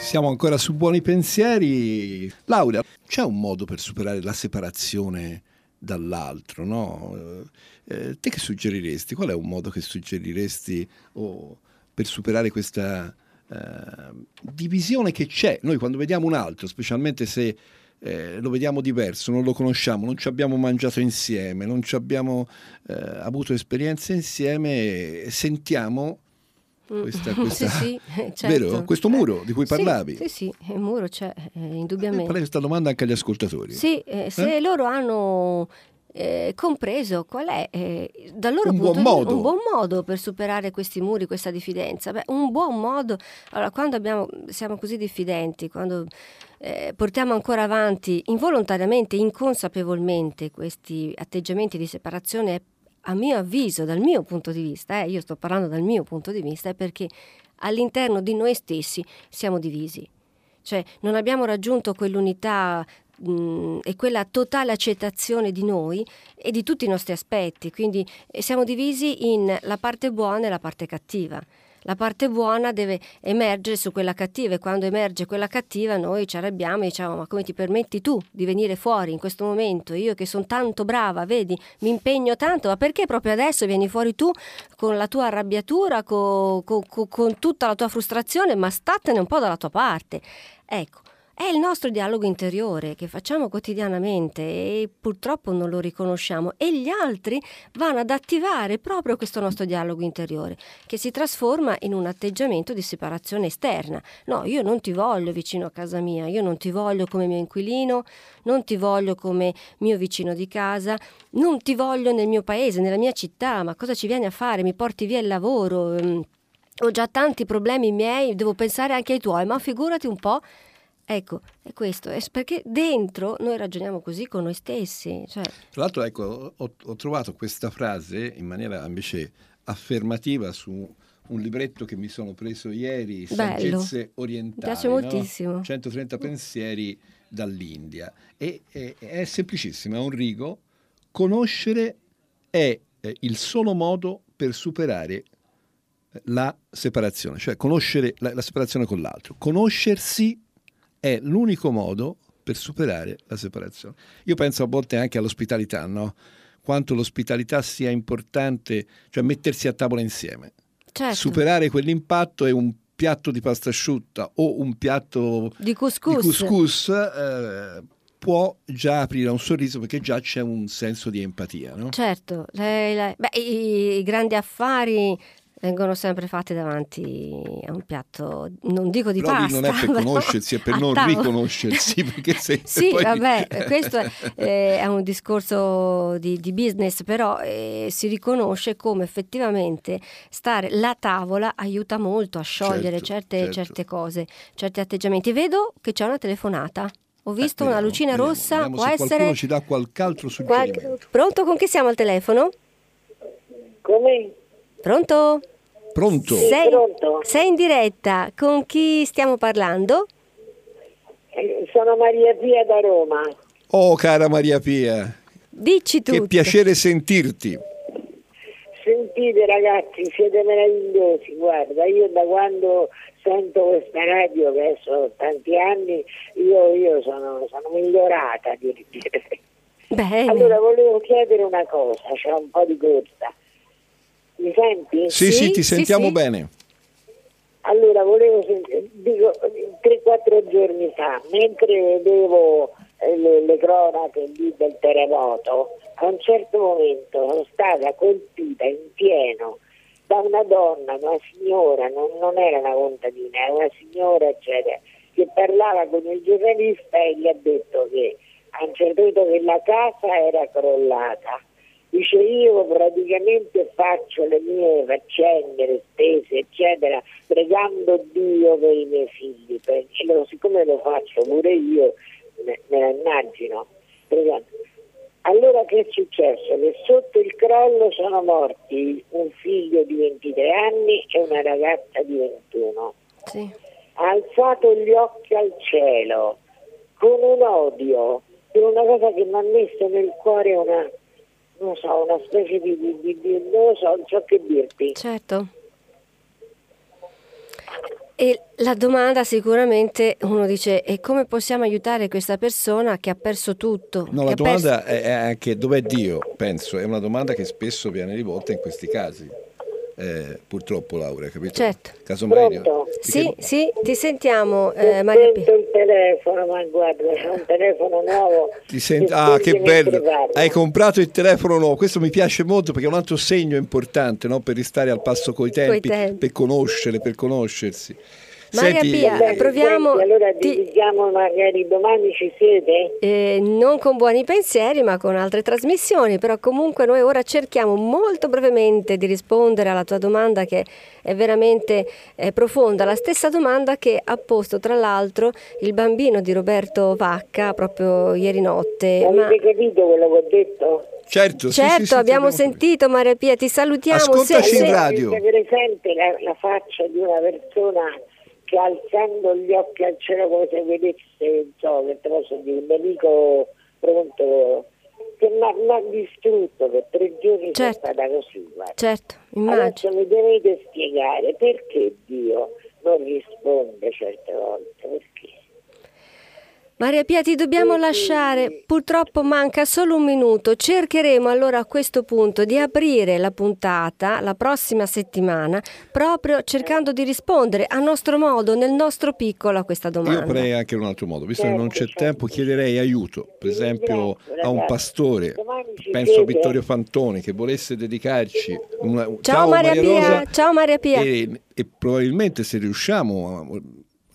Speaker 2: Siamo ancora su buoni pensieri. Laura, c'è un modo per superare la separazione dall'altro, no? Eh, te che suggeriresti? Qual è un modo che suggeriresti o per superare questa eh, divisione che c'è? Noi quando vediamo un altro, specialmente se eh, lo vediamo diverso, non lo conosciamo, non ci abbiamo mangiato insieme, non ci abbiamo eh, avuto esperienze insieme, sentiamo questa, questa-
Speaker 1: Mm. Sì, sì, eh, [LAUGHS] certo.
Speaker 2: vero? Questo muro di cui
Speaker 1: Sì,
Speaker 2: parlavi.
Speaker 1: Sì, sì, il muro c'è, eh,
Speaker 2: Eh,
Speaker 1: indubbiamente.
Speaker 2: Farei questa domanda anche agli ascoltatori.
Speaker 1: Sì, eh, se loro hanno eh, compreso qual è eh, dal loro
Speaker 2: Un
Speaker 1: punto
Speaker 2: buon
Speaker 1: di-
Speaker 2: modo.
Speaker 1: un buon modo per superare questi muri, questa diffidenza. Beh, un buon modo, allora quando abbiamo, siamo così diffidenti, quando eh, portiamo ancora avanti involontariamente, inconsapevolmente questi atteggiamenti di separazione è a mio avviso, dal mio punto di vista, eh, io sto parlando dal mio punto di vista, è perché all'interno di noi stessi siamo divisi. Cioè non abbiamo raggiunto quell'unità mh, e quella totale accettazione di noi e di tutti i nostri aspetti, quindi eh, siamo divisi in la parte buona e la parte cattiva la parte buona deve emergere su quella cattiva e quando emerge quella cattiva noi ci arrabbiamo e diciamo ma come ti permetti tu di venire fuori in questo momento? Io che sono tanto brava vedi mi impegno tanto ma perché proprio adesso vieni fuori tu con la tua arrabbiatura con, con, con tutta la tua frustrazione ma statene un po' dalla tua parte? Ecco è il nostro dialogo interiore che facciamo quotidianamente e purtroppo non lo riconosciamo e gli altri vanno ad attivare proprio questo nostro dialogo interiore che si trasforma in un atteggiamento di separazione esterna. No, io non ti voglio vicino a casa mia, io non ti voglio come mio inquilino, non ti voglio come mio vicino di casa, non ti voglio nel mio paese, nella mia città, ma cosa ci vieni a fare? Mi porti via il lavoro? Mm, ho già tanti problemi miei, devo pensare anche ai tuoi, ma figurati un po' Ecco, è questo, è perché dentro noi ragioniamo così con noi stessi. Cioè...
Speaker 2: Tra l'altro, ecco, ho, ho, trovato questa frase in maniera invece affermativa su un libretto che mi sono preso ieri, Saggezze Orientali.
Speaker 1: Mi piace moltissimo.
Speaker 2: No? 130 pensieri dall'India. E, e, è semplicissimo, è un rigo. Conoscere è il solo modo per superare la separazione, cioè conoscere la, la separazione con l'altro. Conoscersi è l'unico modo per superare la separazione. Io penso a volte anche all'ospitalità, no? quanto l'ospitalità sia importante, cioè mettersi a tavola insieme.
Speaker 1: Certo.
Speaker 2: Superare quell'impatto è un piatto di pasta asciutta o un piatto
Speaker 1: di couscous,
Speaker 2: di couscous eh, può già aprire un sorriso perché già c'è un senso di empatia. No?
Speaker 1: Certo, lei, lei, beh, i, i, grandi affari vengono sempre fatti davanti a un piatto, non dico di
Speaker 2: però
Speaker 1: pasta.
Speaker 2: non è per [LAUGHS] conoscersi, è per non tavola. riconoscersi. Perché se, [LAUGHS]
Speaker 1: sì,
Speaker 2: poi...
Speaker 1: vabbè, [LAUGHS] questo è, eh, è, un discorso di, di business, però eh, si riconosce come effettivamente stare la tavola aiuta molto a sciogliere
Speaker 2: certo,
Speaker 1: certe,
Speaker 2: certo.
Speaker 1: certe cose, certi atteggiamenti. Vedo che c'è una telefonata. Ho visto eh, vediamo, una lucina
Speaker 2: vediamo,
Speaker 1: rossa,
Speaker 2: vediamo
Speaker 1: può
Speaker 2: se
Speaker 1: essere...
Speaker 2: qualcuno ci dà qualche altro suggerimento.
Speaker 1: Qualche... Pronto? Con chi siamo al telefono?
Speaker 9: Come?
Speaker 1: Pronto?
Speaker 2: Pronto?
Speaker 1: Sei,
Speaker 9: pronto?
Speaker 1: sei in diretta, con chi stiamo parlando?
Speaker 9: Eh, sono Maria Pia da Roma.
Speaker 2: Oh cara Maria Pia,
Speaker 1: Dici tutto.
Speaker 2: che piacere sentirti.
Speaker 9: Sentite ragazzi, siete meravigliosi, guarda, io da quando sento questa radio, che sono tanti anni, io, io sono, sono migliorata, direi.
Speaker 1: Bene.
Speaker 9: Allora volevo chiedere una cosa, c'è un po' di corsa. Mi senti?
Speaker 2: Sì, sì,
Speaker 1: Sì,
Speaker 2: ti sentiamo
Speaker 1: sì.
Speaker 2: bene.
Speaker 9: Allora, volevo sentire, dico, 3-4 giorni fa, mentre vedevo eh, le, le cronache lì del terremoto, a un certo momento sono stata colpita in pieno da una donna, una signora, non, non era una contadina, era una signora, eccetera, che parlava con il giornalista e gli ha detto che a un certo punto che la casa era crollata. Dice io praticamente faccio le mie faccende, le spese, eccetera, pregando Dio per i miei figli, perché lo- siccome lo faccio pure io, me, me la immagino. pregando. Allora che è successo? Che sotto il crollo sono morti un figlio di 23 anni e una ragazza di 21
Speaker 1: Sì.
Speaker 9: ha alzato gli occhi al cielo con un odio, per una cosa che mi ha messo nel cuore una, non so, una specie di, di, di- di- non lo so, non so che dirti.
Speaker 1: Certo. E la domanda sicuramente uno dice e come possiamo aiutare questa persona che ha perso tutto?
Speaker 2: No, la
Speaker 1: perso-
Speaker 2: domanda è è anche dov'è Dio, penso, è una domanda che spesso viene rivolta in questi casi. Eh, purtroppo Laura, capito?
Speaker 1: Certo.
Speaker 2: Casomai
Speaker 9: Pronto?
Speaker 1: Sì, sì, ti sentiamo eh, Maria
Speaker 9: sento
Speaker 1: Pia.
Speaker 9: il telefono, ma guarda, c'è un telefono nuovo.
Speaker 2: Ti senti-
Speaker 9: che
Speaker 2: Ah, che bello!
Speaker 9: parlo.
Speaker 2: Hai comprato il telefono nuovo. Questo mi piace molto perché è un altro segno importante no? per restare al passo coi tempi,
Speaker 1: tempi.
Speaker 2: per conoscere, per conoscersi.
Speaker 1: Maria
Speaker 2: Senti-
Speaker 1: Pia,
Speaker 9: Bene,
Speaker 1: proviamo.
Speaker 9: senti, allora
Speaker 1: ti-
Speaker 9: dividiamo magari domani ci siete?
Speaker 1: eh, non con buoni pensieri, ma con altre trasmissioni, però comunque noi ora cerchiamo molto brevemente di rispondere alla tua domanda che è veramente eh, profonda, la stessa domanda che ha posto tra l'altro il bambino di Roberto Vacca proprio ieri notte. Ma
Speaker 9: Avete capito quello che ho detto?
Speaker 2: Certo,
Speaker 1: certo,
Speaker 2: sì, sì,
Speaker 1: abbiamo sentito Maria Pia, ti salutiamo.
Speaker 2: Ascoltaci in
Speaker 1: se-
Speaker 2: radio.
Speaker 9: Presente la, la faccia di una persona che alzando gli occhi al cielo come se vedesse, so, che te posso dire, un nemico pronto, che mi ha distrutto per tre giorni sono
Speaker 1: Certo.
Speaker 9: stata così. guarda.
Speaker 1: Certo, immagino.
Speaker 9: Adesso mi dovete spiegare perché Dio non risponde certe volte, perché?
Speaker 1: Maria Pia, ti dobbiamo lasciare, purtroppo manca solo un minuto. Cercheremo allora a questo punto di aprire la puntata la prossima settimana, proprio cercando di rispondere a nostro modo, nel nostro piccolo, a questa domanda.
Speaker 2: Io farei anche in un altro modo, visto che non c'è tempo, chiederei aiuto, per esempio a un pastore, penso a? Vittorio Fantoni, che volesse dedicarci una...
Speaker 1: Ciao, Maria, Pia,
Speaker 2: Rosa,
Speaker 1: ciao Maria Pia.
Speaker 2: e, e probabilmente se riusciamo a-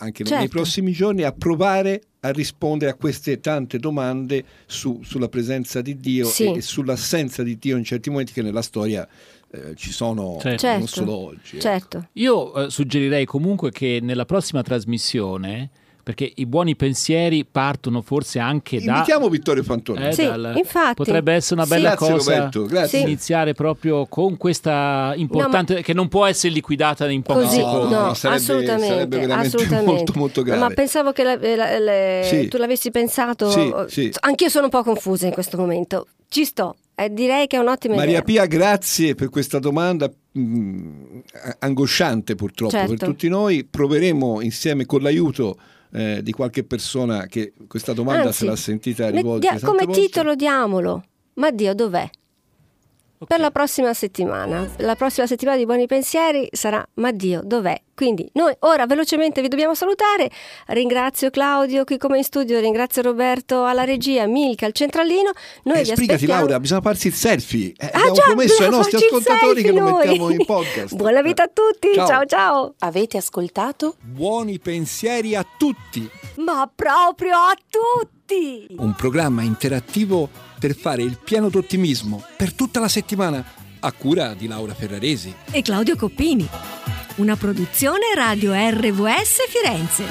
Speaker 2: anche nei
Speaker 1: Certo.
Speaker 2: prossimi giorni a provare a rispondere a queste tante domande su- sulla presenza di Dio
Speaker 1: Sì.
Speaker 2: e, e sull'assenza di Dio in certi momenti che nella storia eh, ci sono
Speaker 3: Certo.
Speaker 2: non
Speaker 1: Certo,
Speaker 2: solo oggi. eh.
Speaker 1: certo.
Speaker 3: Io eh, suggerirei comunque che nella prossima trasmissione, perché i buoni pensieri partono forse anche da...
Speaker 2: Invitiamo Vittorio Fantoni.
Speaker 3: eh,
Speaker 1: Sì,
Speaker 3: dal-
Speaker 1: infatti.
Speaker 3: Potrebbe essere una
Speaker 1: Sì.
Speaker 3: bella
Speaker 2: Grazie
Speaker 3: cosa
Speaker 2: Roberto, grazie.
Speaker 1: Sì.
Speaker 3: iniziare proprio con questa importante che non può essere liquidata in pochi
Speaker 1: Così,
Speaker 2: No,
Speaker 3: secondi.
Speaker 1: no,
Speaker 2: no, sarebbe-
Speaker 1: assolutamente,
Speaker 2: sarebbe veramente
Speaker 1: assolutamente.
Speaker 2: molto, molto
Speaker 1: No,
Speaker 2: grave.
Speaker 1: Ma pensavo che la- la- la-
Speaker 2: Sì.
Speaker 1: tu l'avessi pensato.
Speaker 2: Sì, sì.
Speaker 1: Anch'io sono un po' confusa in questo momento. Ci sto, eh, direi che è un'ottima
Speaker 2: Maria
Speaker 1: idea.
Speaker 2: Pia, grazie per questa domanda mh, angosciante purtroppo
Speaker 1: Certo.
Speaker 2: per tutti noi. Proveremo insieme con l'aiuto eh, di qualche persona che questa domanda
Speaker 1: Anzi,
Speaker 2: se l'ha sentita rivolta
Speaker 1: dia- come
Speaker 2: volte.
Speaker 1: titolo diamolo. Ma Dio dov'è?
Speaker 3: Ok.
Speaker 1: Per la prossima settimana. La prossima settimana di Buoni Pensieri sarà Ma Dio dov'è? Quindi noi ora velocemente vi dobbiamo salutare. Ringrazio Claudio qui come in studio, ringrazio Roberto alla regia, Milka al centralino. Noi
Speaker 2: Eh,
Speaker 1: vi
Speaker 2: sbrigati
Speaker 1: aspettiamo.
Speaker 2: Laura, bisogna farsi il selfie. Eh,
Speaker 1: Ah,
Speaker 2: abbiamo
Speaker 1: già,
Speaker 2: promesso ai nostri ascoltatori che lo mettiamo in podcast. [LAUGHS]
Speaker 1: Buona vita a tutti,
Speaker 2: Ciao.
Speaker 1: ciao ciao.
Speaker 10: Avete ascoltato?
Speaker 2: Buoni pensieri a tutti.
Speaker 1: Ma proprio a tutti!
Speaker 2: Un programma interattivo per fare il pieno d'ottimismo per tutta la settimana a cura di Laura Ferraresi.
Speaker 11: e Claudio Coppini. Una produzione Radio RVS Firenze.